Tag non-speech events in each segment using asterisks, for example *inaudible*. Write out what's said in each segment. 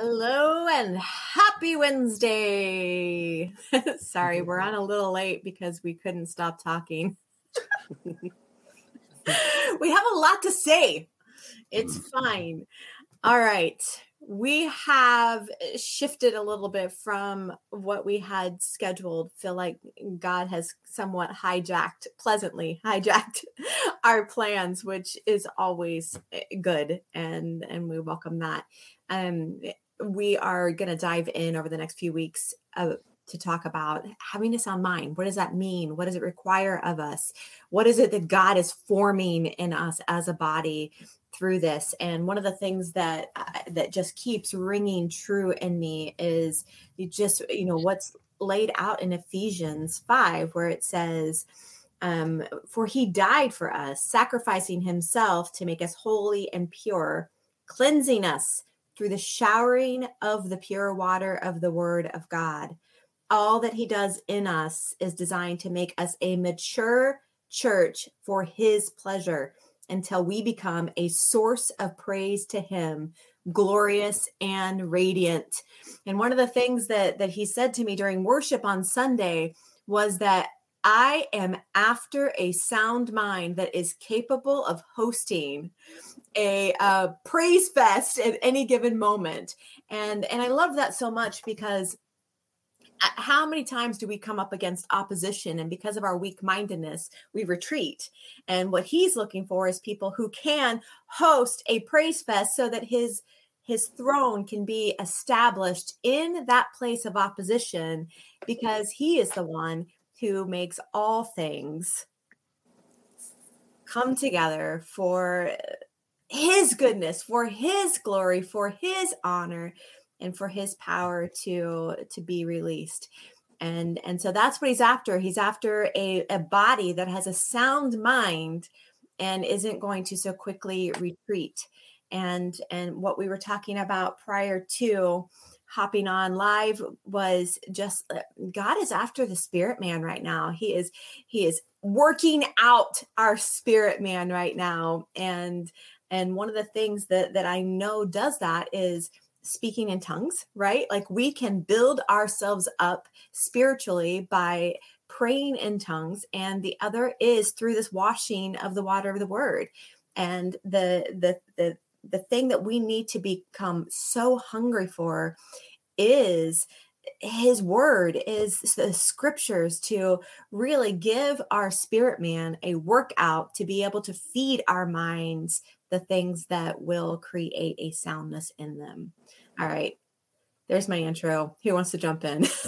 Hello and happy Wednesday. *laughs* Sorry, we're on a little late because we couldn't stop talking. *laughs* we have a lot to say. It's fine. All right. We have shifted a little bit from what we had scheduled. Feel like God has somewhat hijacked, pleasantly hijacked *laughs* our plans, which is always eh, good and and we welcome that. Um, we are going to dive in over the next few weeks uh, to talk about having a sound mind. What does that mean? What does it require of us? What is it that God is forming in us as a body through this? And one of the things that uh, that just keeps ringing true in me is you just you know what's laid out in Ephesians 5 where it says um, for he died for us, sacrificing himself to make us holy and pure, cleansing us through the showering of the pure water of the word of God. All that he does in us is designed to make us a mature church for his pleasure until we become a source of praise to him glorious and radiant and one of the things that that he said to me during worship on sunday was that I am after a sound mind that is capable of hosting a uh, praise fest at any given moment. And and I love that so much because uh, how many times do we come up against opposition and because of our weak mindedness we retreat and what he's looking for is people who can host a praise fest so that his his throne can be established in that place of opposition because he is the one who makes all things come together for his goodness for his glory for his honor and for his power to to be released. And and so that's what he's after. He's after a, a body that has a sound mind and isn't going to so quickly retreat. And and what we were talking about prior to hopping on live was just uh, God is after the spirit man right now. He is he is working out our spirit man right now and and one of the things that that I know does that is speaking in tongues, right? Like we can build ourselves up spiritually by praying in tongues and the other is through this washing of the water of the word. And the the the the thing that we need to become so hungry for is his word is the scriptures to really give our spirit man a workout to be able to feed our minds the things that will create a soundness in them. All right. There's my intro. Who wants to jump in? *laughs*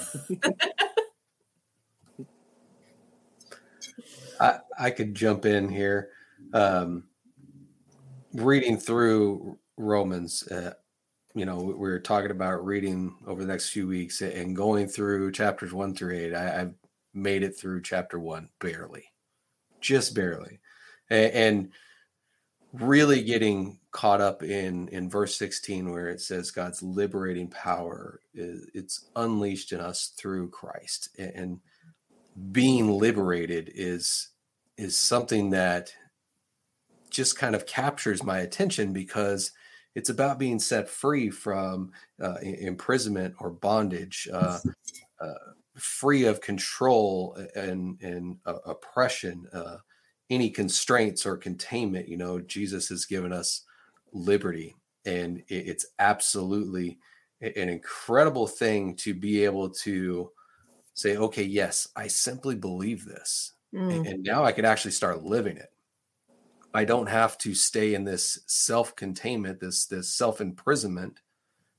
I, I could jump in here. Um, reading through Romans, uh, you know, we were talking about reading over the next few weeks and going through chapters one through eight. I, have made it through chapter one barely, just barely, and, and, really getting caught up in in verse 16 where it says God's liberating power is it's unleashed in us through Christ, and being liberated is is something that just kind of captures my attention because it's about being set free from uh, imprisonment or bondage, uh, uh, free of control and, and uh, oppression, uh, any constraints or containment. You know, Jesus has given us liberty, and it's absolutely an incredible thing to be able to say, okay, yes, I simply believe this. Mm. And now I can actually start living it. I don't have to stay in this self-containment, this this self-imprisonment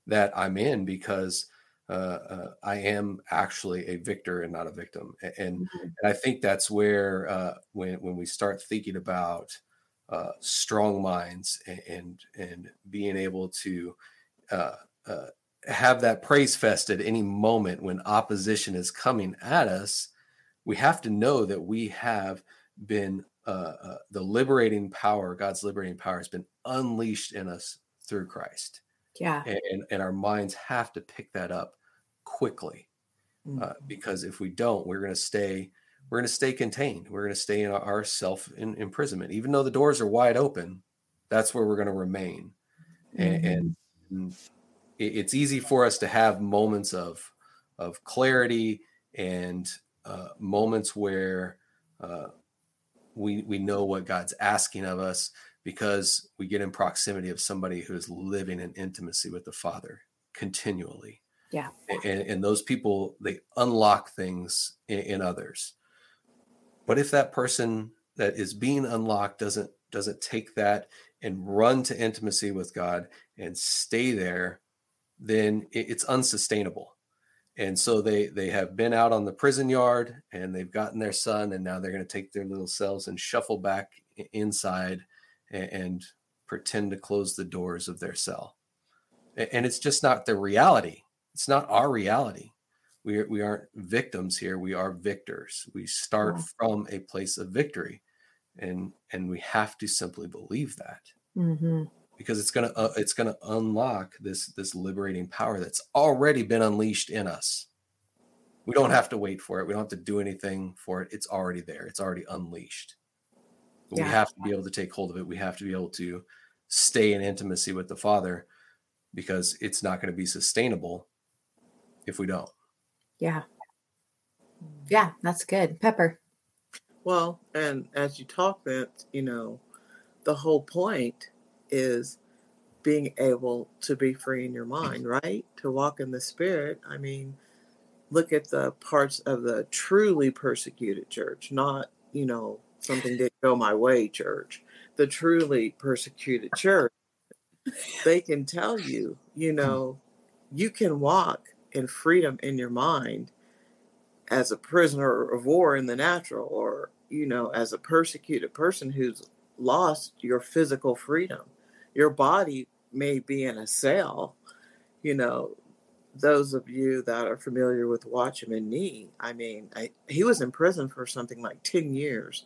that I'm in because uh, uh, I am actually a victor and not a victim. And, mm-hmm. and I think that's where uh, when when we start thinking about uh, strong minds and, and, and being able to uh, uh, have that praise fest at any moment when opposition is coming at us, we have to know that we have been uh, uh, the liberating power, God's liberating power, has been unleashed in us through Christ. Yeah, and and our minds have to pick that up quickly, uh, mm-hmm. uh, because if we don't, we're going to stay we're going to stay contained. We're going to stay in our self in, imprisonment, even though the doors are wide open. That's where we're going to remain, mm-hmm. and, and it's easy for us to have moments of of clarity and uh, moments where uh, we we know what God's asking of us because we get in proximity of somebody who is living in intimacy with the Father continually. Yeah. And, and those people they unlock things in, in others. But if that person that is being unlocked doesn't doesn't take that and run to intimacy with God and stay there, then it's unsustainable. And so they they have been out on the prison yard and they've gotten their sun and now they're going to take their little cells and shuffle back inside and, and pretend to close the doors of their cell. And it's just not the reality. It's not our reality. We, we aren't victims here. We are victors. We start from a place of victory and and we have to simply believe that mm-hmm. Because it's gonna uh, it's gonna unlock this this liberating power that's already been unleashed in us. We don't have to wait for it. We don't have to do anything for it. It's already there. It's already unleashed. But yeah. we have to be able to take hold of it. We have to be able to stay in intimacy with the father because it's not going to be sustainable if we don't. Yeah. Yeah that's good. Pepper. Well, and as you talk that, you know, the whole point is being able to be free in your mind, right? To walk in the spirit. I mean, look at the parts of the truly persecuted church, not, you know, something didn't go my way church. The truly persecuted church, they can tell you, you know, you can walk in freedom in your mind as a prisoner of war in the natural or you know as a persecuted person who's lost your physical freedom your body may be in a cell you know those of you that are familiar with Watchman Nee, I mean, I, he was in prison for something like 10 years.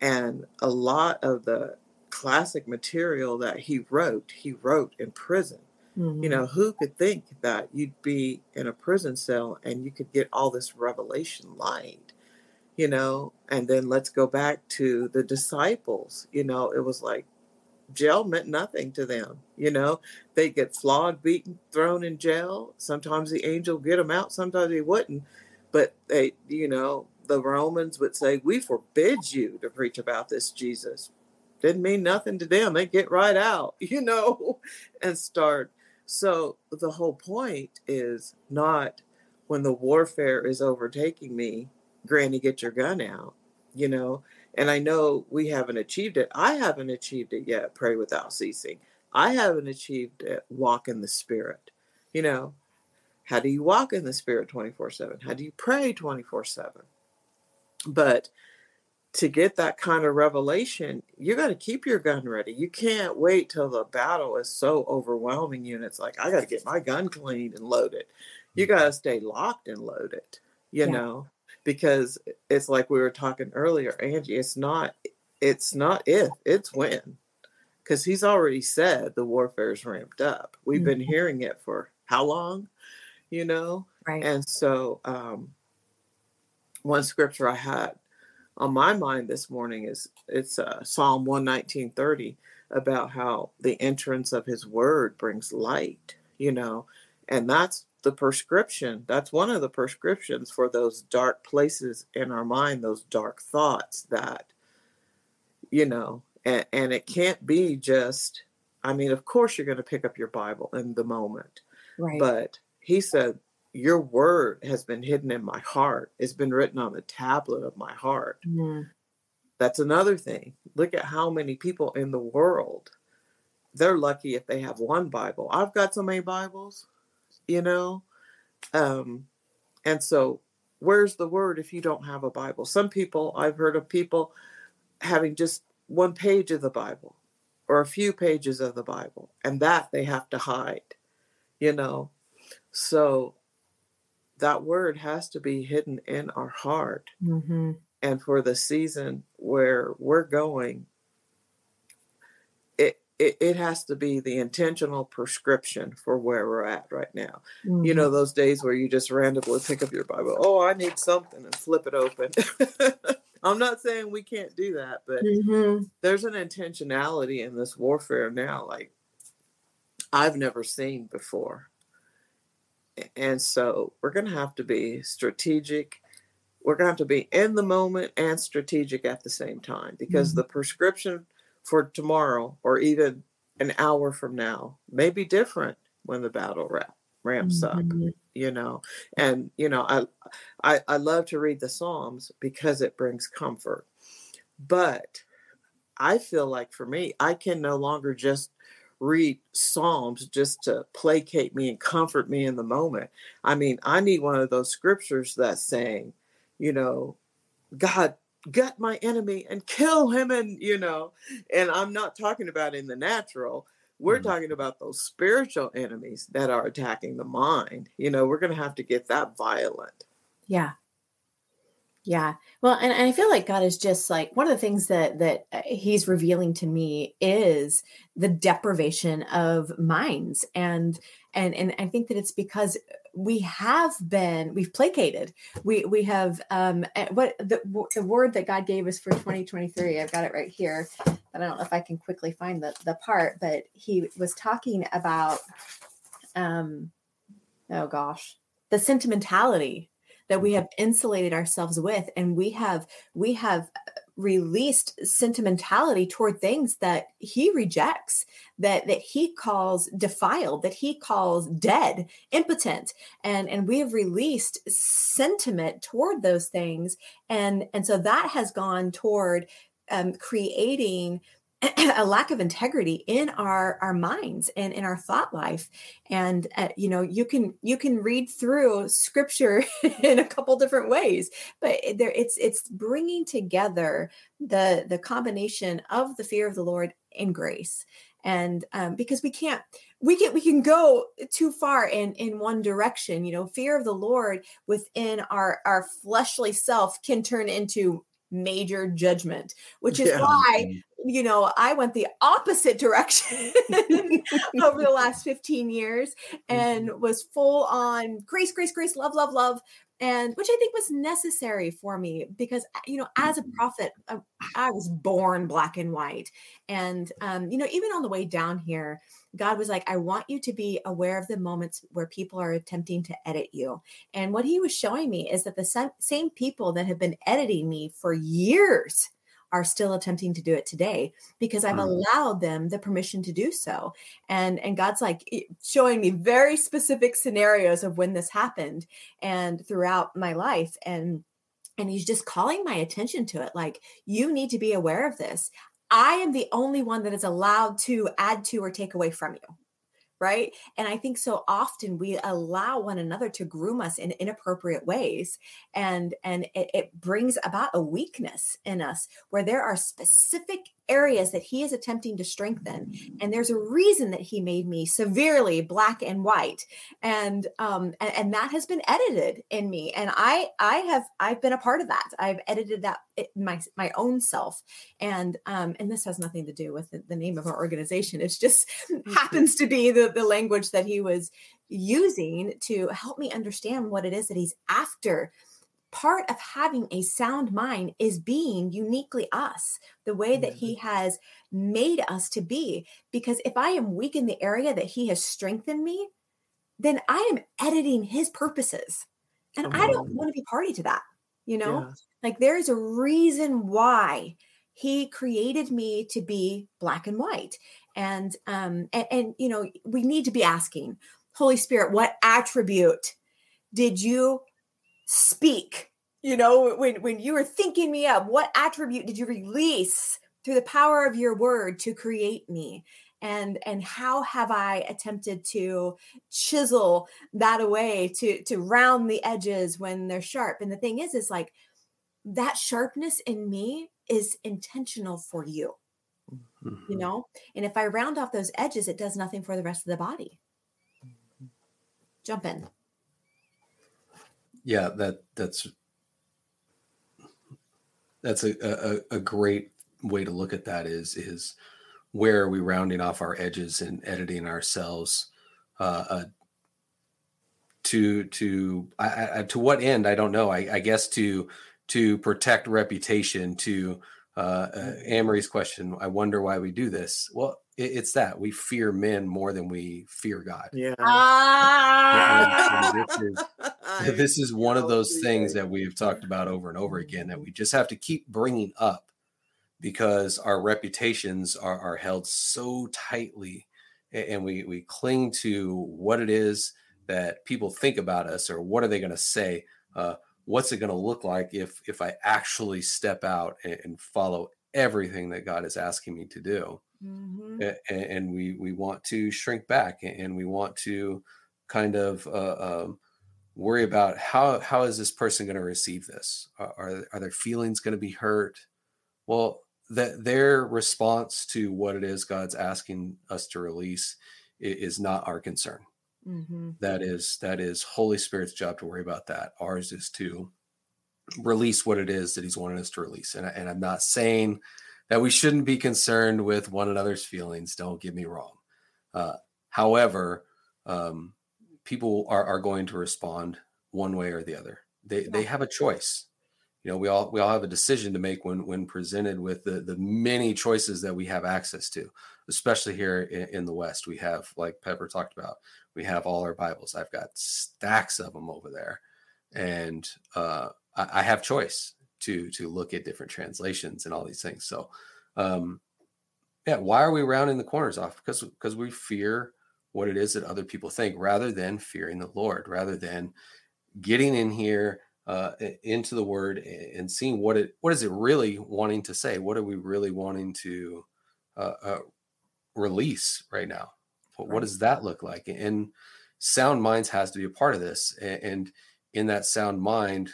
And a lot of the classic material that he wrote, he wrote in prison. Mm-hmm. You know, who could think that you'd be in a prison cell and you could get all this revelation light? You know, and then let's go back to the disciples. You know, it was like jail meant nothing to them. You know, they get flogged, beaten, thrown in jail. Sometimes the angel get them out, sometimes he wouldn't. But they, you know, the Romans would say, "We forbid you to preach about this Jesus." Didn't mean nothing to them. They get right out, *laughs* you know, and start so the whole point is not when the warfare is overtaking me, Granny, get your gun out, you know. And I know we haven't achieved it. I haven't achieved it yet, pray without ceasing. I haven't achieved it, walk in the spirit. You know, how do you walk in the spirit 24 7? How do you pray 24 7? But to get that kind of revelation, you got to keep your gun ready. You can't wait till the battle is so overwhelming you and it's like, I got to get my gun cleaned and loaded. You mm-hmm. got to stay locked and loaded, you yeah. know, because it's like we were talking earlier, Angie, it's not, it's not if, it's when. Because he's already said the warfare's ramped up. We've mm-hmm. been hearing it for how long, you know? Right. And so, um, one scripture I had on my mind this morning is it's uh, Psalm 119:30 about how the entrance of his word brings light, you know, and that's the prescription. That's one of the prescriptions for those dark places in our mind, those dark thoughts that, you know, and, and it can't be just, I mean, of course you're going to pick up your Bible in the moment. Right. But he said, your word has been hidden in my heart. It's been written on the tablet of my heart. Mm. That's another thing. Look at how many people in the world, they're lucky if they have one Bible. I've got so many Bibles, you know? Um, and so, where's the word if you don't have a Bible? Some people, I've heard of people having just one page of the Bible or a few pages of the Bible, and that they have to hide, you know? So, that word has to be hidden in our heart. Mm-hmm. And for the season where we're going, it, it, has to be the intentional prescription for where we're at right now. Mm-hmm. You know, those days where you just randomly pick up your Bible, oh, I need something, and flip it open. *laughs* I'm not saying we can't do that, but mm-hmm. there's an intentionality in this warfare now, like I've never seen before. and so we're going to have to be strategic we're going to have to be in the moment and strategic at the same time because mm-hmm. the prescription for tomorrow or even an hour from now may be different when the battle wrap, ramps mm-hmm. up you know? And you know I, I i love to read the psalms because it brings comfort. But i feel like for me i can no longer just read psalms just to placate me and comfort me in the moment. I mean i need one of those scriptures that's saying you know god gut my enemy and kill him and you know and i'm not talking about in the natural. We're mm-hmm. talking about those spiritual enemies that are attacking the mind. You know we're going to have to get that violent. Yeah. Yeah. Well and, and i feel like god is just like one of the things that that uh, he's revealing to me is the deprivation of minds. And and and i think that it's because we have been we've placated. We we have um eh, what the, the word that god gave us for 2023 i've got it right here. But i don't know if i can quickly find the the part but he was talking about um oh gosh the sentimentality that we have insulated ourselves with and we have we have released sentimentality toward things that he rejects that that he calls defiled that he calls dead impotent. And and we have released sentiment toward those things. And and so that has gone toward um, creating *clears throat* a lack of integrity in our our minds and in our thought life and uh, you know you can you can read through scripture *laughs* in a couple different ways but there it's it's bringing together the the combination of the fear of the lord and grace and um, because we can't we can we can go too far in in one direction you know fear of the lord within our our fleshly self can turn into major judgment, which is yeah. why, mm-hmm. You know, I went the opposite direction *laughs* over the last 15 years and mm-hmm. was full on grace, grace, grace, love, love, love. And which I think was necessary for me because, you know, as a mm-hmm. prophet, uh, I was born black and white. And, um, you know, even on the way down here, God was like, I want you to be aware of the moments where people are attempting to edit you. And what he was showing me is that the same people that have been editing me for years are still attempting to do it today because I've mm. allowed them the permission to do so. And and God's like showing me very specific scenarios of when this happened and throughout my life and and he's just calling my attention to it like you need to be aware of this I am the only one that is allowed to add to or take away from you. Right. And I think so often we allow one another to groom us in inappropriate ways. And and it, it brings about a weakness in us where there are specific areas that he is attempting to strengthen. And there's a reason that he made me severely black and white. And um and, and that has been edited in me. And i i have i've been a part of that. I've edited that my my own self. And um and this has nothing to do with the, the name of our organization. It's just mm-hmm. happens to be the the language that he was using to help me understand what it is that he's after part of having a sound mind is being uniquely us, the way that He has made us to be. Because if I am weak in the area that He has strengthened me, then I am editing His purposes. And I don't want to be party to that, you know? Yeah. Like there's a reason why He created me to be black and white. And um and, and you know, we need to be asking, Holy Spirit, what attribute did you speak you know when when you were thinking me up what attribute did you release through the power of your word to create me? And and how have i attempted to chisel that away to to round the edges when they're sharp? And the thing is is like that sharpness in me is intentional for you mm-hmm. you know? And if i round off those edges it does nothing for the rest of the body. Mm-hmm. jump in yeah that that's that's a, a, a great way to look at that is is where are we rounding off our edges and editing ourselves uh, uh, to to I, I, to what end I don't know I, I guess to to protect reputation to uh, uh, Amory's question I wonder why we do this well it, it's that we fear men more than we fear God. Yeah. Ah. And this is- this is one of those things that we've talked about over and over again that we just have to keep bringing up because our reputations are, are held so tightly and we we cling to what it is that people think about us or what are they going to say? Uh, what's it going to look like if if i actually step out and, and follow everything that god is asking me to do? Mhm. a- a- and we we want to shrink back and we want to kind of uh, um, worry about how how is this person going to receive this? Are, are their feelings going to be hurt? Well that their response to what it is god's asking us to release is not our concern. Mhm. that is that is holy spirit's job to worry about that. Ours is to release what it is that he's wanting us to release. And, I- and i'm not saying that we shouldn't be concerned with one another's feelings don't get me wrong. Uh, however um, people are, are going to respond one way or the other. They they have a choice. You know we all we all have a decision to make when when presented with the the many choices that we have access to especially here in, in the west. We have like pepper talked about we have all our bibles. I've got stacks of them over there. And uh I, I have choice to to look at different translations and all these things. So um yeah why are we rounding the corners off? Because because we fear what it is that other people think rather than fearing the lord rather than getting in here uh, into the word and seeing what it what is it really wanting to say? What are we really wanting to uh, uh, release right now? What, what does that look like? And sound minds has to be a part of this and in that sound mind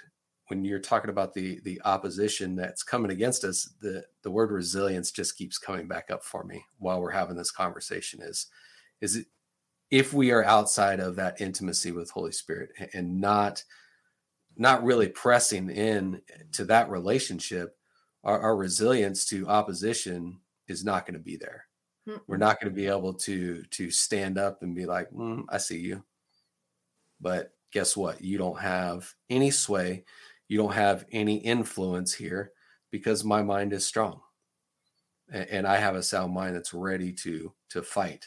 when you're talking about the the opposition that's coming against us the the word resilience just keeps coming back up for me while we're having this conversation is is it if we are outside of that intimacy with holy spirit and not not really pressing in to that relationship our, our resilience to opposition is not going to be there. We're not going to be able to to stand up and be like mm, i see you. But guess what? You don't have any sway. You don't have any influence here because my mind is strong. A- and i have a sound mind that's ready to to fight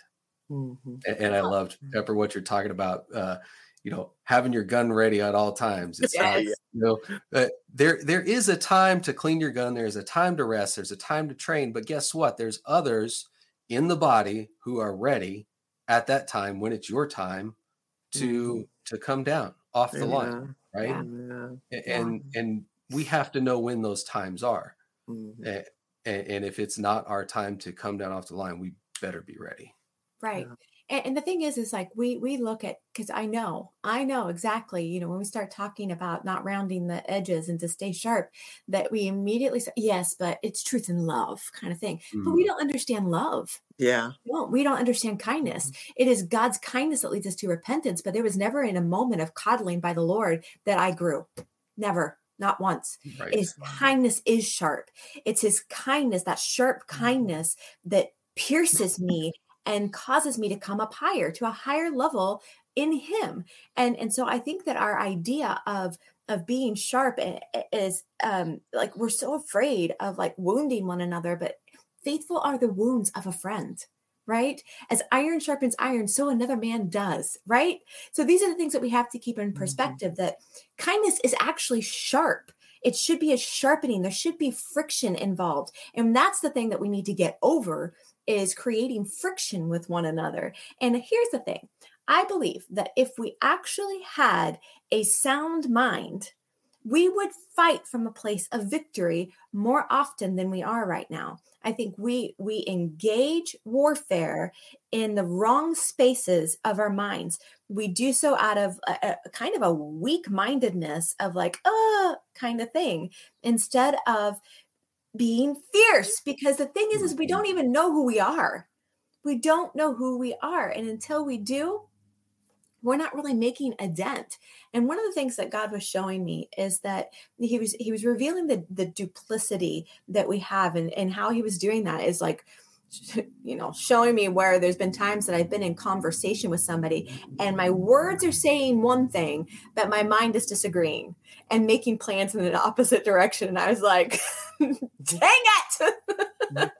Mhm. A- and i loved pepper what you're talking about uh you know having your gun ready at all times it's not you know uh, there there is a time to clean your gun there's a time to rest there's a time to train but guess what there's others in the body who are ready at that time when it's your time to to come down off the line right Yeah. Yeah. And and we have to know when those times are Mhm. And, and if it's not our time to come down off the line we better be ready right. Yeah. and, and the thing is is like we we look at because i know i know exactly you know when we start talking about not rounding the edges and to stay sharp that we immediately say yes but it's truth and love kind of thing. But we mm. don't understand love. Yeah. we don't, we don't understand kindness. Mm-hmm. It is god's kindness that leads us to repentance but there was never in a moment of coddling by the lord that i grew. Never. Not once. Right. his mm-hmm. kindness is sharp. It's his kindness, that sharp mm-hmm. kindness that pierces me and causes me to come up higher to a higher level in him. And and so I think that our idea of of being sharp i- i- is um like we're so afraid of like wounding one another, but faithful are the wounds of a friend. Right? As iron sharpens iron, so another man does, right? So these are the things that we have to keep in mm-hmm. perspective that kindness is actually sharp. It should be a sharpening. There should be friction involved. And that's the thing that we need to get over is creating friction with one another. And here's the thing. I believe that if we actually had a sound mind, we would fight from a place of victory more often than we are right now. I think we we engage warfare in the wrong spaces of our minds we do so out of a, a kind of a weak mindedness of like uh kind of thing instead of being fierce because the thing is is we don't mm-hmm. even know who we are. We don't know who we are and until we do we're not really making a dent. And one of the things that god was showing me is that he was he was revealing the the duplicity that we have and and how he was doing that is like *laughs* you know showing me where there's been times that i've been in conversation with somebody and my words are saying one thing but my mind is disagreeing and making plans in an opposite direction. And i was like *laughs* Dang it.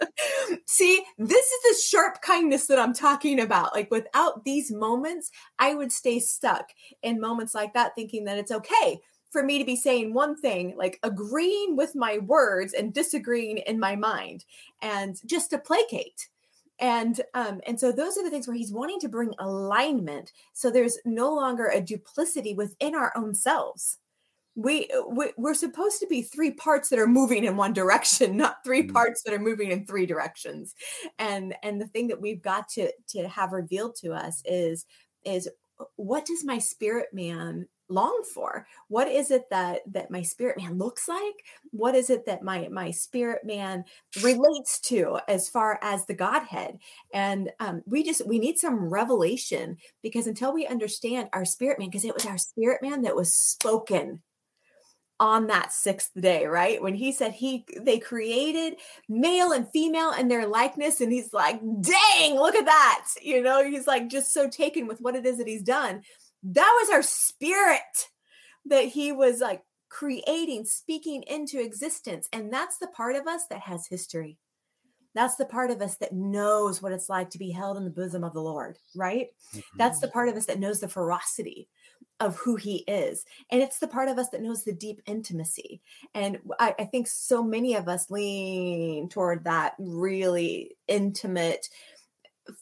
See, this is the sharp kindness that I'm talking about. Like without these moments, I would stay stuck in moments like that, thinking that it's okay for me to be saying one thing, like agreeing with my words and disagreeing in my mind, and just to placate and um and so those are the things where he's wanting to bring alignment so there's no longer a duplicity within our own selves we, we we're supposed to be three parts that are moving in one direction *laughs* not 3 mm-hmm. parts that are moving in three directions. And and the thing that we've got to to have revealed to us is is what does my spirit man long for? What is it that that my spirit man looks like? What is it that my my spirit man relates to as far as the godhead? And um, we just we need some revelation because until we understand our spirit man because it was our spirit man that was spoken on that sixth day right when he said he they created male and female in their likeness and he's like dang look at that you know he's like just so taken with what it is that he's done that was our spirit that he was like creating, speaking into existence. And that's the part of us that has history. That's the part of us that knows what it's like to be held in the bosom of the Lord, right? Mm-hmm. That's the part of us that knows the ferocity of who he is. And it's the part of us that knows the deep intimacy. And I, I think so many of us lean toward that really intimate,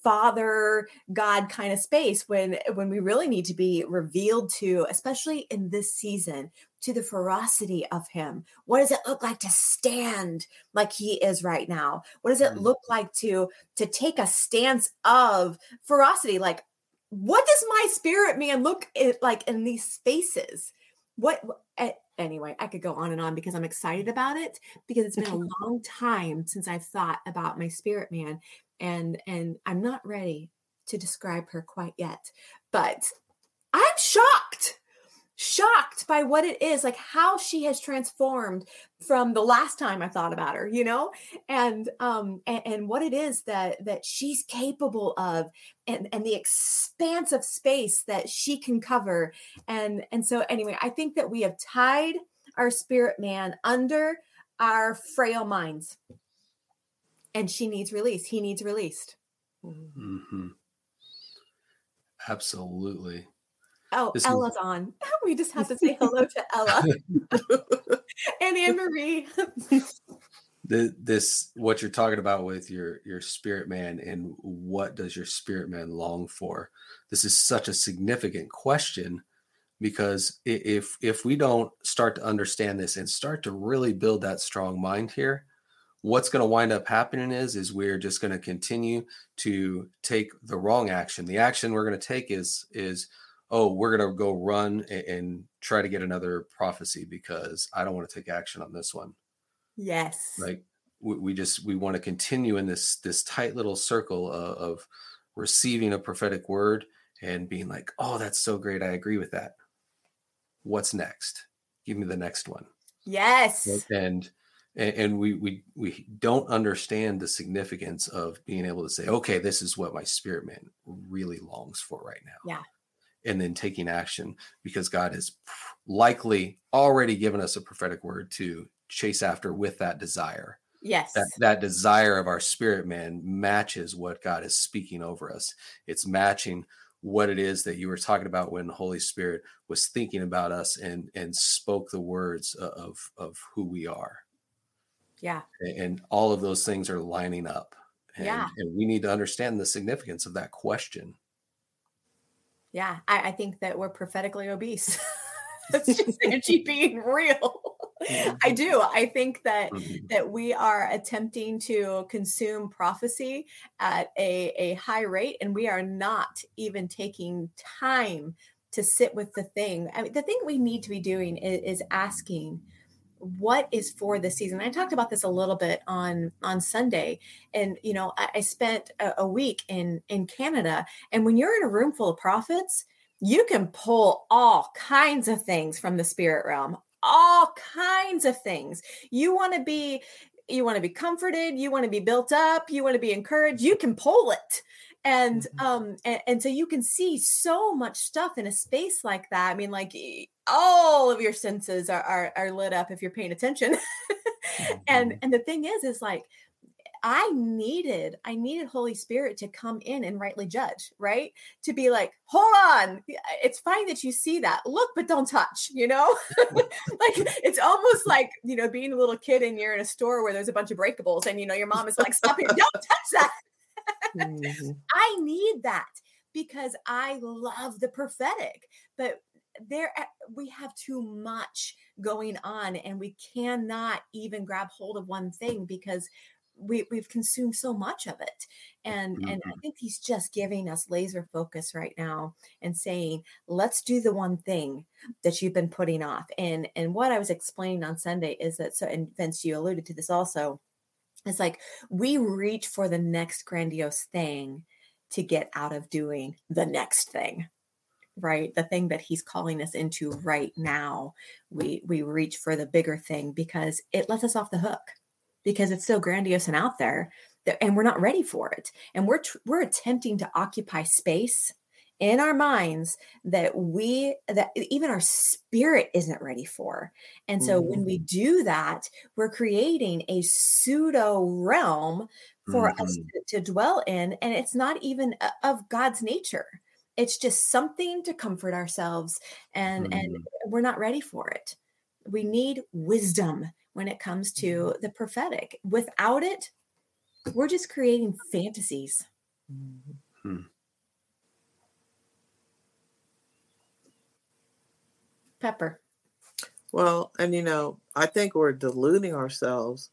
father god kind of space when when we really need to be revealed to especially in this season to the ferocity of him what does it look like to stand like he is right now what does it mm. look like to to take a stance of ferocity like what does my spirit man look like in these spaces? What anyway i could go on and on because i'm excited about it because it's been a long time since i've thought about my spirit man and and I'm not ready to describe her quite yet, but I'm shocked shocked by what it is like how she has transformed from the last time i thought about her you know and um and, and, what it is that that she's capable of and and the expanse of space that she can cover and and so anyway i think that we have tied our spirit man under our frail minds and she needs release. He needs released. Mm-hmm. Absolutely. Oh, this Ella's is... on. *laughs* We just have to say hello to *laughs* Ella *laughs* and Anne Marie. the, this what you're talking about with your your spirit man and what does your spirit man long for? This is such a significant question because if if we don't start to understand this and start to really build that strong mind here, what's going to wind up happening is is we're just going to continue to take the wrong action the action we're going to take is is oh we're going to go run and, and, try to get another prophecy because i don't want to take action on this one. Yes. Like we, we just we want to continue in this this tight little circle of, of receiving a prophetic word and being like oh that's so great i agree with that. What's next? Give me the next one. Yes. and and, and we we we don't understand the significance of being able to say okay this is what my spirit man really longs for right now. Yeah and then taking action because god has likely already given us a prophetic word to chase after with that desire yes that, that desire of our spirit man matches what god is speaking over us it's matching what it is that you were talking about when the Holy Spirit was thinking about us and and spoke the words of of who we are. Yeah. And all of those things are lining up. And, yeah. and we need to understand the significance of that question. Yeah. I, I think that we're prophetically obese. *laughs* That's just Angie being real. I do. I think that mm-hmm. that we are attempting to consume prophecy at a, a high rate, and we are not even taking time to sit with the thing. I mean, the thing we need to be doing is, is asking what is for this season? I talked about this a little bit on on sunday and you know i, I spent a, a, week in in canada and when you're in a room full of prophets you can pull all kinds of things from the spirit realm all kinds of things. You want to be you want to be comforted you want to be built up you want to be encouraged you can pull it and mm-hmm. um and, and so you can see so much stuff in a space like that i mean like all of your senses are, are, are lit up if you're paying attention *laughs* and Mhm. and the thing is is like I needed, I needed Holy Spirit to come in and rightly judge, right? To be like, hold on, it's fine that you see that. Look, but don't touch, you know? *laughs* *laughs* like it's almost like, you know, being a little kid and you're in a store where there's a bunch of breakables and you know your mom is like, stop it, don't touch that. Mhm. *laughs* I need that because I love the prophetic, but there we have too much going on and we cannot even grab hold of one thing because we, we've consumed so much of it. And and i think he's just giving us laser focus right now and saying let's do the one thing that you've been putting off. And and what i was explaining on sunday is that so and vince you alluded to this also it's like we reach for the next grandiose thing to get out of doing the next thing right? The thing that he's calling us into right now we we reach for the bigger thing because it lets us off the hook because it's so grandiose and out there that, and we're not ready for it. And we're tr- we're attempting to occupy space in our minds that we that even our spirit isn't ready for. And so when we mm. do that we're creating a pseudo realm for us Mhm. to, to dwell in and it's not even a- of god's nature. It's just something to comfort ourselves and and mm-hmm. we're not ready for it. We need wisdom when it comes mm-hmm. to the prophetic. Without it we're just creating fantasies. Mhm. Pepper Well, and you know, I think we're deluding ourselves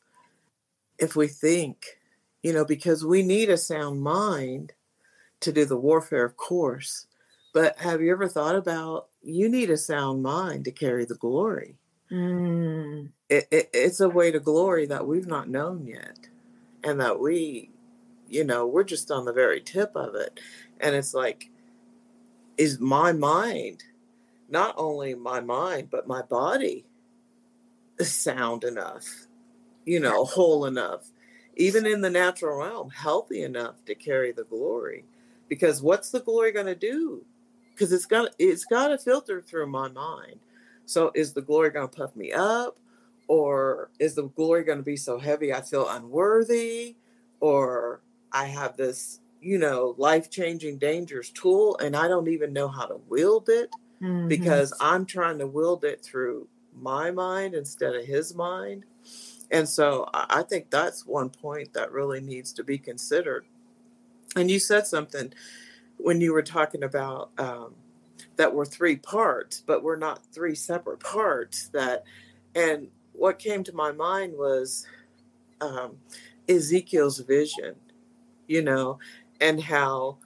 if we think, you know, because we need a sound mind to do the warfare, of course. But have you ever thought about you need a sound mind to carry the glory? Mm, It, it, it's a way to glory that we've not known yet, and that we, you know, we're just on the very tip of it. And it's like, is my mind, not only my mind, but my body sound enough, you know, whole enough, even in the natural realm, healthy enough to carry the glory. Because what's the glory going to do? Because it's got it's got to filter through my mind. So is the glory going to puff me up, or is the glory going to be so heavy I feel unworthy, or I have this you know life changing dangerous tool and I don't even know how to wield it mhm. because I'm trying to wield it through my mind instead of his mind. And so I I think that's one point that really needs to be considered. And you said something when you were talking about um, that we're three parts, but we're not three separate parts. That, and what came to my mind was um, Ezekiel's vision, you know, and how,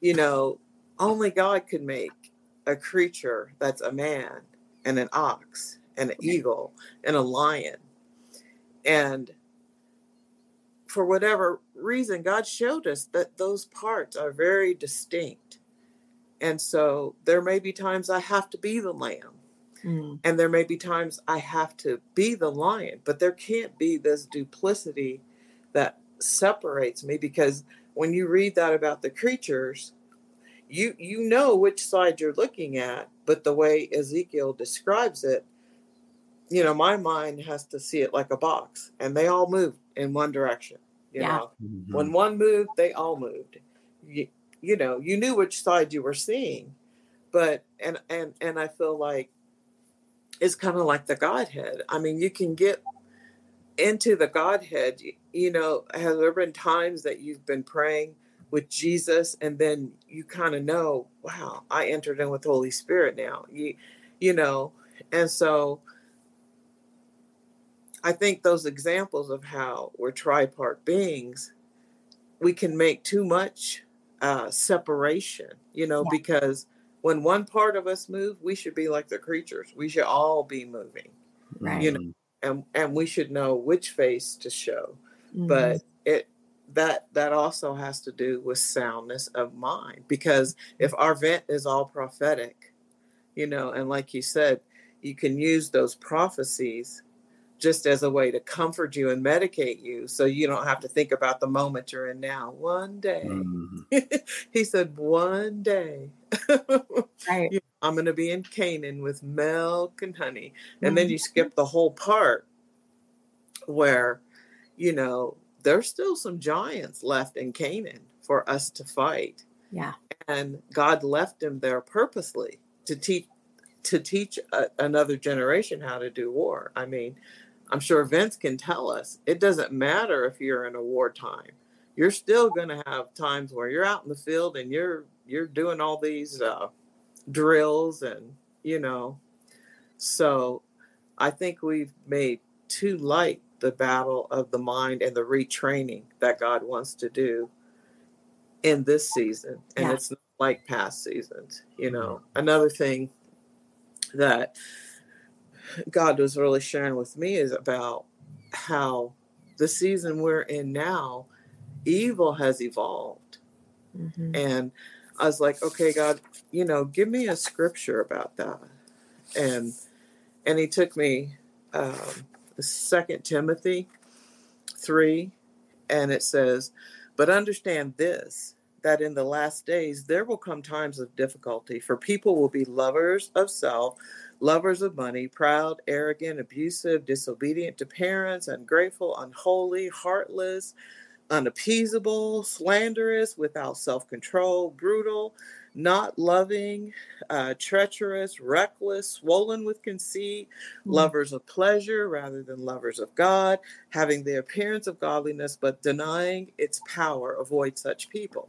you know, only God could make a creature that's a man and an ox and an eagle and a lion. And for whatever reason, God showed us that those parts are very distinct. And so there may be times I have to be the lamb, Mm, and there may be times I have to be the lion, but there can't be this duplicity that separates me because when you read that about the creatures, you you know which side you're looking at, but the way Ezekiel describes it, you know, my mind has to see it like a box, and they all move in one direction. You Yeah. know, Mhm. when one moved, they all moved. You, you know, you knew which side you were seeing, but and and and I feel like it's kind of like the Godhead. I mean, you can get into the Godhead. You, you know, have there been times that you've been praying with Jesus, and then you kind of know, wow, I entered in with Holy Spirit now. You, you know, and so I think those examples of how we're tripart beings, we can make too much uh, separation, you know, Yeah. because when one part of us move, we should be like the creatures. We should all be moving, Right. you know, and and we should know which face to show. mhm. But it that that also has to do with soundness of mind because if our vent is all prophetic, you know, and like you said, you can use those prophecies just as a way to comfort you and medicate you so you don't have to think about the moment you're in now. One day. Mhm. *laughs* he said, One day. right. *laughs* I'm going to be in Canaan with milk and honey. And then Mhm. you skip the whole part where, you know, there's still some giants left in Canaan for us to fight. Yeah. And God left him there purposely to teach to teach a, another generation how to do war. I mean, I'm sure Vince can tell us it doesn't matter if you're in a wartime. You're still going to have times where you're out in the field and you're you're doing all these uh, drills and you know. So, I think we've made too light the battle of the mind and the retraining that God wants to do in this season, and Yeah. it's not like past seasons. You know, another thing that God was really sharing with me is about how the season we're in now, evil has evolved. Mhm. And I was like, okay, God, you know, give me a scripture about that. And and he took me um Second Timothy three, and it says, But understand this that in the last days there will come times of difficulty, for people will be lovers of self, lovers of money, proud, arrogant, abusive, disobedient to parents, ungrateful, unholy, heartless, unappeasable, slanderous, without self control, brutal, not loving, uh, treacherous, reckless, swollen with conceit, Mm. lovers of pleasure rather than lovers of God, having the appearance of godliness but denying its power. Avoid such people.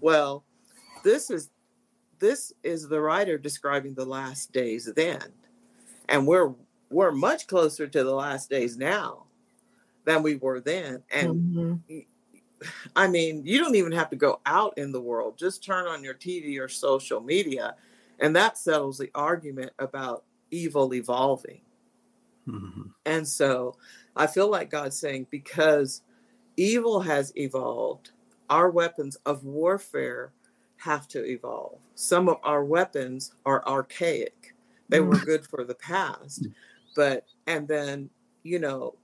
Well, this is this is the writer describing the last days then, and we're we're much closer to the last days now than we were then. And Mhm. I mean, you don't even have to go out in the world. Just turn on your TV or social media, and that settles the argument about evil evolving. Mhm. And so I feel like God's saying because evil has evolved, our weapons of warfare have to evolve. Some of our weapons are archaic, they were good for the past. But, and then, you know,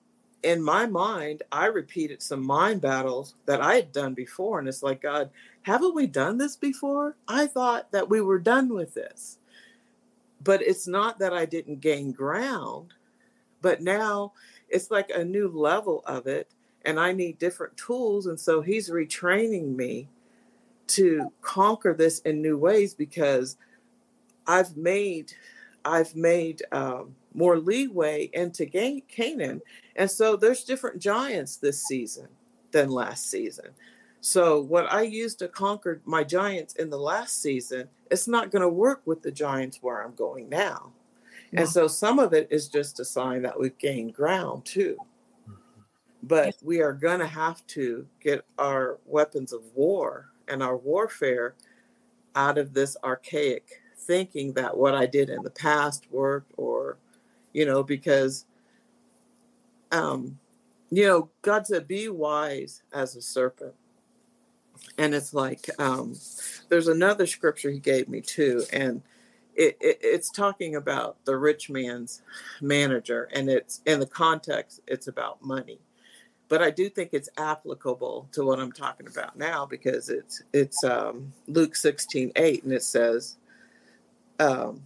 in my mind, I repeated some mind battles that I had done before. And it's like, God, haven't we done this before? I thought that we were done with this. But it's not that I didn't gain ground, but now it's like a new level of it. And I need different tools. And so he's retraining me to conquer this in new ways because I've made I've made um, more leeway into gain, Canaan, and so there's different giants this season than last season. So what I used to conquer my giants in the last season, it's not going to work with the giants where I'm going now. And so some of it is just a sign that we've gained ground too. Mm-hmm. But Yes. we are going to have to get our weapons of war and our warfare out of this archaic thinking that what I did in the past worked or, you know, because, um, you know, God said, be wise as a serpent. And it's like, um, there's another scripture he gave me too. And it, it, it's talking about the rich man's manager and it's in the context, it's about money but I do think it's applicable to what I'm talking about now because it's it's um, Luke 16, 8, and it says, um,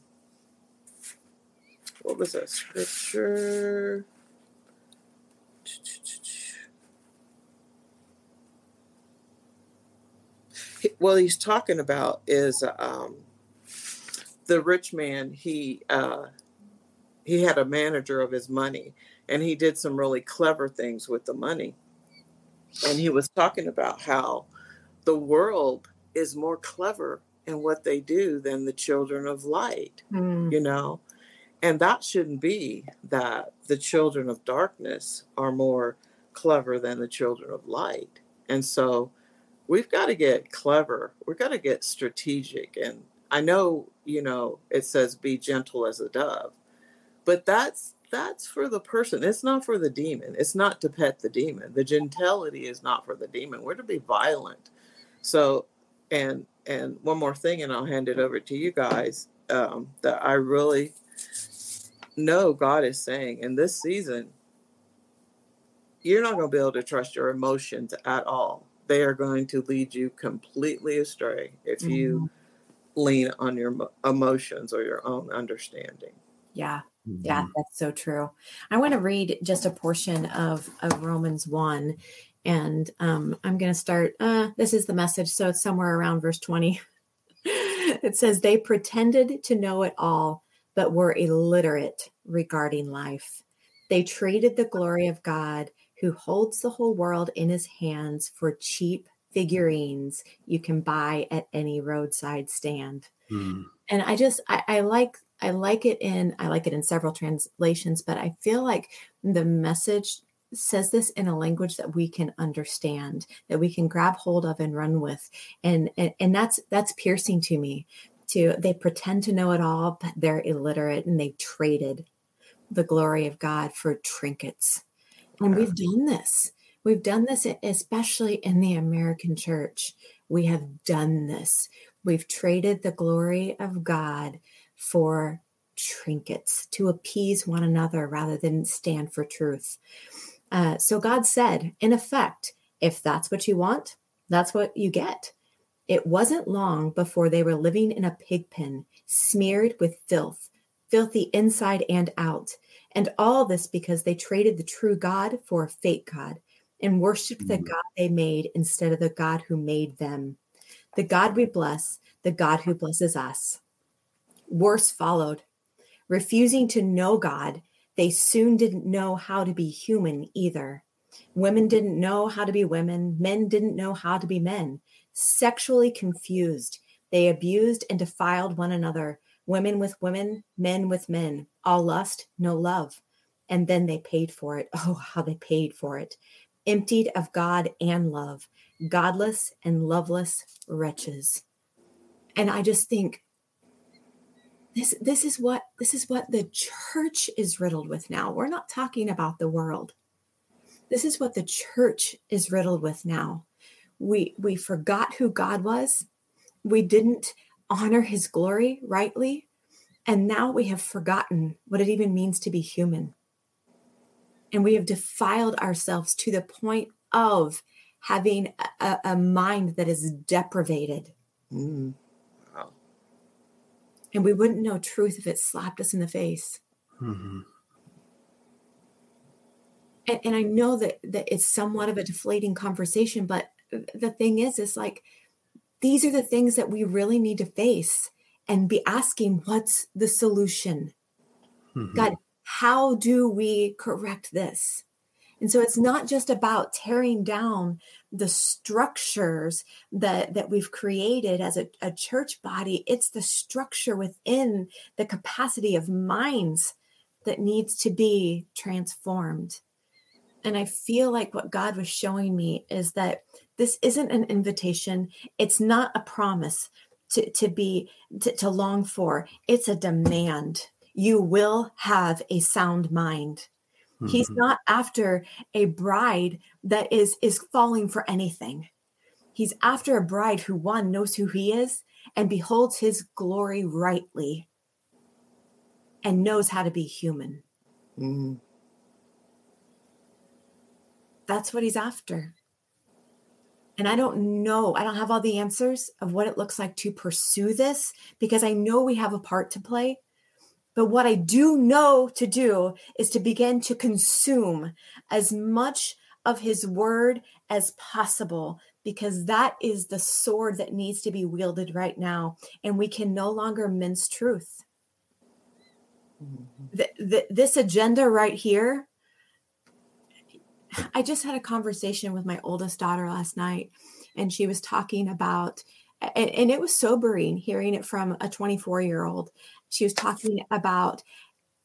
what was that scripture? Well, he's talking about is um, the rich man. He uh, he had a manager of his money, and he did some really clever things with the money. And he was talking about how the world is more clever in what they do than the children of light, Mm. you know? And that shouldn't be that the children of darkness are more clever than the children of light. And so we've got to get clever. We've got to get strategic. And I know, you know, it says be gentle as a dove, but that's that's for the person. It's not for the demon. It's not to pet the demon. The gentility is not for the demon. We're to be violent. So, and and one more thing, and I'll hand it over to you guys. Um, that I really know God is saying in this season, you're not going to be able to trust your emotions at all. They are going to lead you completely astray if you lean on your emotions or your own understanding. Yeah. Yeah, Mhm. that's so true. I want to read just a portion of, of Romans 1. And um, I'm going to start. Uh, this is the message. So it's somewhere around verse 20. *laughs* it says, They pretended to know it all, but were illiterate regarding life. They traded the glory of God, who holds the whole world in his hands, for cheap figurines you can buy at any roadside stand Mm. and i just I, I like i like it in i like it in several translations but i feel like the message says this in a language that we can understand that we can grab hold of and run with and and, and that's that's piercing to me to they pretend to know it all but they're illiterate and they've traded the glory of god for trinkets. And we've done this. We've done this especially in the american church. We have done this. We've traded the glory of God for trinkets to appease one another rather than stand for truth. Uh, so God said, in effect, if that's what you want, that's what you get. It wasn't long before they were living in a pig pen, smeared with filth, filthy inside and out. And all this because they traded the true God for a fake God and worshiped the Mhm. God they made instead of the God who made them. The God we bless, the God who blesses us. Worse followed. Refusing to know God, they soon didn't know how to be human either. Women didn't know how to be women, men didn't know how to be men. Sexually confused, they abused and defiled one another, women with women, men with men, all lust, no love. And then they paid for it. *laughs* Oh, how they paid for it. Emptied of God and love, godless and loveless wretches. And I just think this this is what this is what the church is riddled with now. We're not talking about the world. This is what the church is riddled with now. We we forgot who God was. We didn't honor his glory rightly, and now we have forgotten what it even means to be human. And we have defiled ourselves to the point of having a, a mind that is deprivated. Mm. Wow. And we wouldn't know truth if it slapped us in the face. Mhm. and, and I know that that it's somewhat of a deflating conversation, but the thing is, is like these are the things that we really need to face and be asking, what's the solution? Mhm. God, how do we correct this? And so it's not just about tearing down the structures that, that we've created as a, a church body. It's the structure within the capacity of minds that needs to be transformed. And I feel like what God was showing me is that this isn't an invitation, it's not a promise to, to be to, to long for, it's a demand. You will have a sound mind. He's Mhm. not after a bride that is is falling for anything. He's after a bride who one knows who he is and beholds his glory rightly and knows how to be human. Mm. That's what he's after. And I don't know, I don't have all the answers of what it looks like to pursue this because I know we have a part to play. But what I do know to do is to begin to consume as much of his word as possible because that is the sword that needs to be wielded right now. And we can no longer mince truth. Mhm. Th- th- this agenda right here I just had a conversation with my oldest daughter last night, and she was talking about, and, and it was sobering hearing it from a 24 year old. She was talking about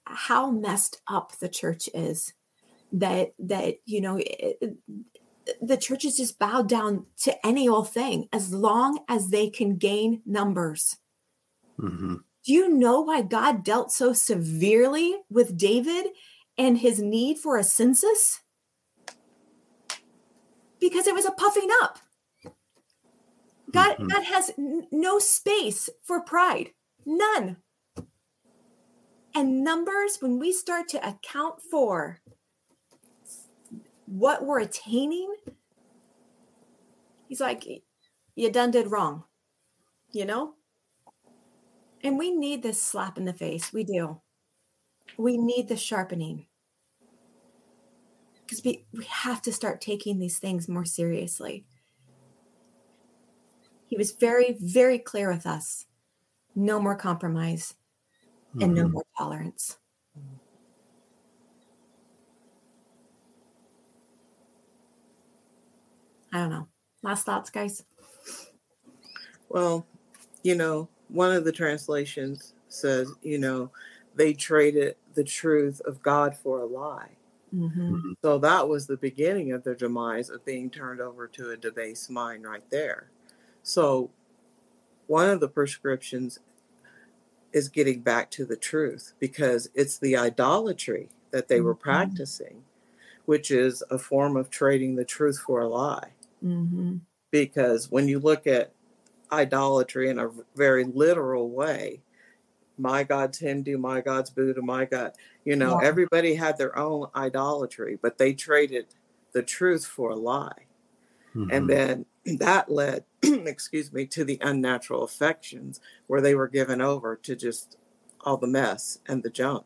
how messed up the church is. That that you know, it, the church is just bowed down to any old thing as long as they can gain numbers. Mhm. Do you know why God dealt so severely with David and his need for a census? Because it was a puffing up. God, Mhm. God has n- no space for pride, none. And numbers, when we start to account for what we're attaining, he's like, you done did wrong, you know? And we need this slap in the face. We do. we need the sharpening because we, we have to start taking these things more seriously. He was very, very clear with us no more compromise and mm-hmm. no more tolerance. I don't know. Last thoughts, guys? Well, you know, one of the translations says, you know, they traded the truth of God for a lie. Mm-hmm. mm-hmm. So that was the beginning of their demise of being turned over to a debased mind right there. So one of the prescriptions is getting back to the truth because it's the idolatry that they were mm-hmm. practicing, which is a form of trading the truth for a lie. Mm-hmm. Because when you look at idolatry in a very literal way, my God's Hindu, my God's Buddha, my God, you know, yeah. everybody had their own idolatry, but they traded the truth for a lie. Mm-hmm. And then *clears throat* that led, *clears throat* excuse me, to the unnatural affections where they were given over to just all the mess and the junk.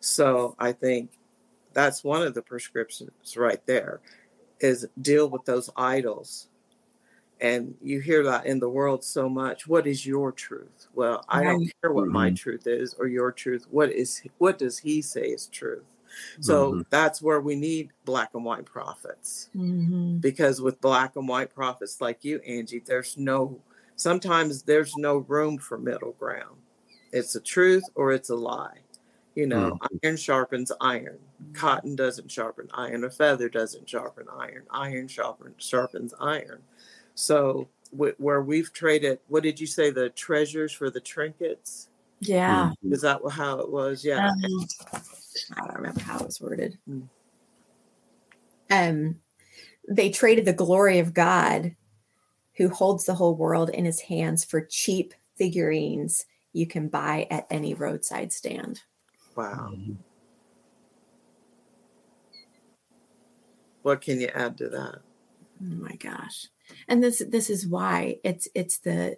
So I think that's one of the prescriptions right there is deal with those idols. And you hear that in the world so much. What is your truth? Well, I don't care what my mm-hmm. truth is or your truth. What is what does he say is truth? So mm-hmm. that's where we need black and white prophets. Mm-hmm. Because with black and white prophets like you, Angie, there's no sometimes there's no room for middle ground. It's a truth or it's a lie. You know, mm-hmm. iron sharpens iron. Cotton doesn't sharpen iron. A feather doesn't sharpen iron. Iron sharpens sharpens iron. So where we've traded, what did you say, the treasures for the trinkets? Yeah. Is that how it was? Yeah. Um, I don't remember how it was worded. Hmm. Um, they traded the glory of God, who holds the whole world in his hands, for cheap figurines you can buy at any roadside stand. Wow. Mm-hmm. What can you add to that? Oh my gosh. And this this is why it's it's the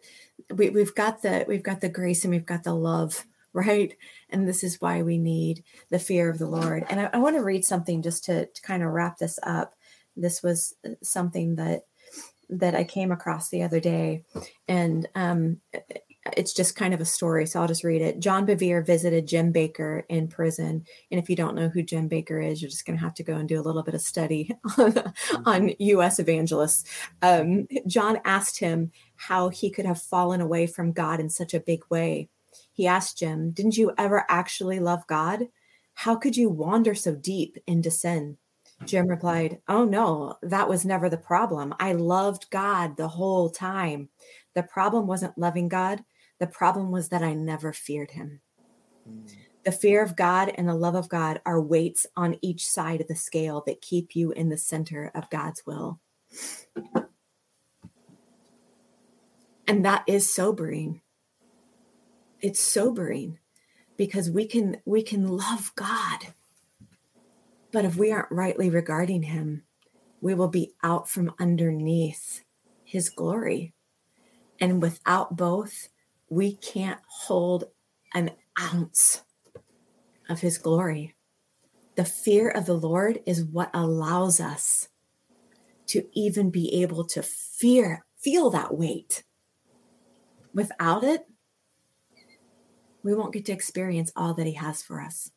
we, we've got the we've got the grace and we've got the love *laughs* right? And this is why we need the fear of the Lord. And I, I want to read something just to, to kind of wrap this up. This was uh, something that that I came across the other day, and um, it's just kind of a story. So I'll just read it. John Bevere visited Jim Bakker in prison, and if you don't know who Jim Bakker is, you're just going to have to go and do a little bit of study *laughs* on, mm-hmm. on U.S. evangelists. Um, John asked him how he could have fallen away from God in such a big way he asked Jim, Didn't you ever actually love God? How could you wander so deep into sin? Jim replied, Oh no, that was never the problem. I loved God the whole time. The problem wasn't loving God, the problem was that I never feared him. Mm. The fear of God and the love of God are weights on each side of the scale that keep you in the center of God's will. And that is sobering it's sobering because we can we can love God. But if we aren't rightly regarding him, we will be out from underneath his glory. And without both, we can't hold an ounce of his glory. The fear of the Lord is what allows us to even be able to fear, feel that weight. Without it, we won't get to experience all that He has for us.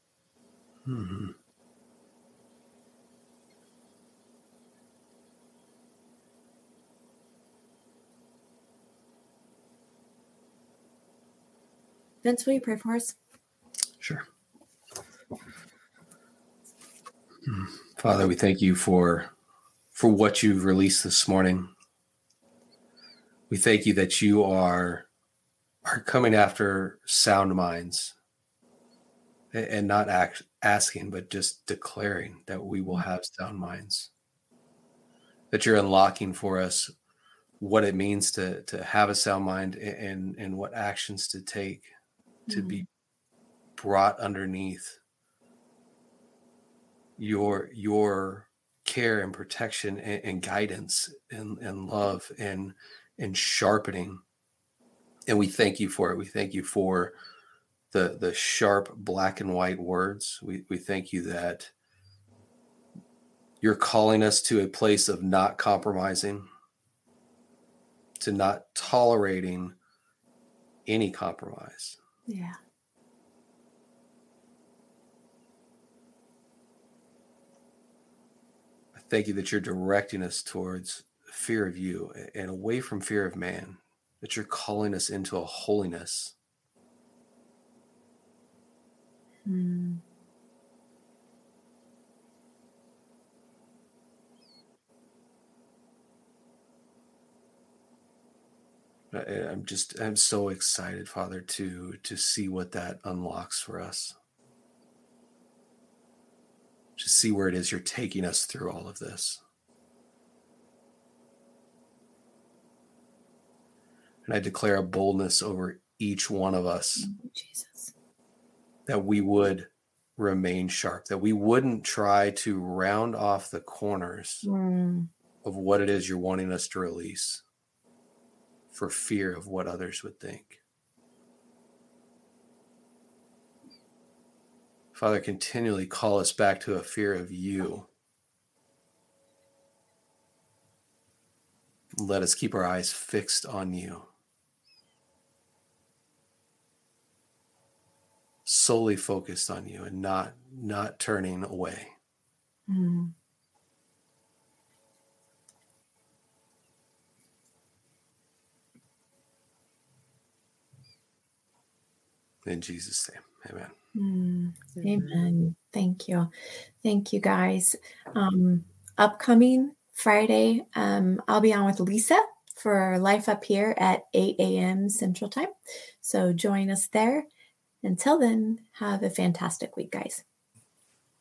Mm-hmm. Vince, will you pray for us? Sure. Hmm. Father, we thank you for for what you've released this morning. We thank you that you are are coming after sound minds and not act, asking, but just declaring that we will have sound minds. That you're unlocking for us what it means to to have a sound mind and and what actions to take to mm-hmm. be brought underneath your your care and protection and, and guidance and, and love and and sharpening and we thank you for it. We thank you for the the sharp black and white words. We we thank you that you're calling us to a place of not compromising, to not tolerating any compromise. Yeah. I thank you that you're directing us towards fear of you and away from fear of man, that you're calling us into a holiness. Mm. I'm just I'm so excited, Father, to to see what that unlocks for us. To see where it is you're taking us through all of this. And I declare a boldness over each one of us Jesus. that we would remain sharp, that we wouldn't try to round off the corners Mm. of what it is you're wanting us to release for fear of what others would think. Father, continually call us back to a fear of you. Let us keep our eyes fixed on you. Solely focused on you and not not turning away. Mm. In Jesus' name. Amen. Mm. Amen. Amen. Thank you. Thank you, guys. Um, upcoming Friday, um, I'll be on with Lisa for Life Up Here at 8 a.m. Central Time. So join us there. Until then, have a fantastic week, guys.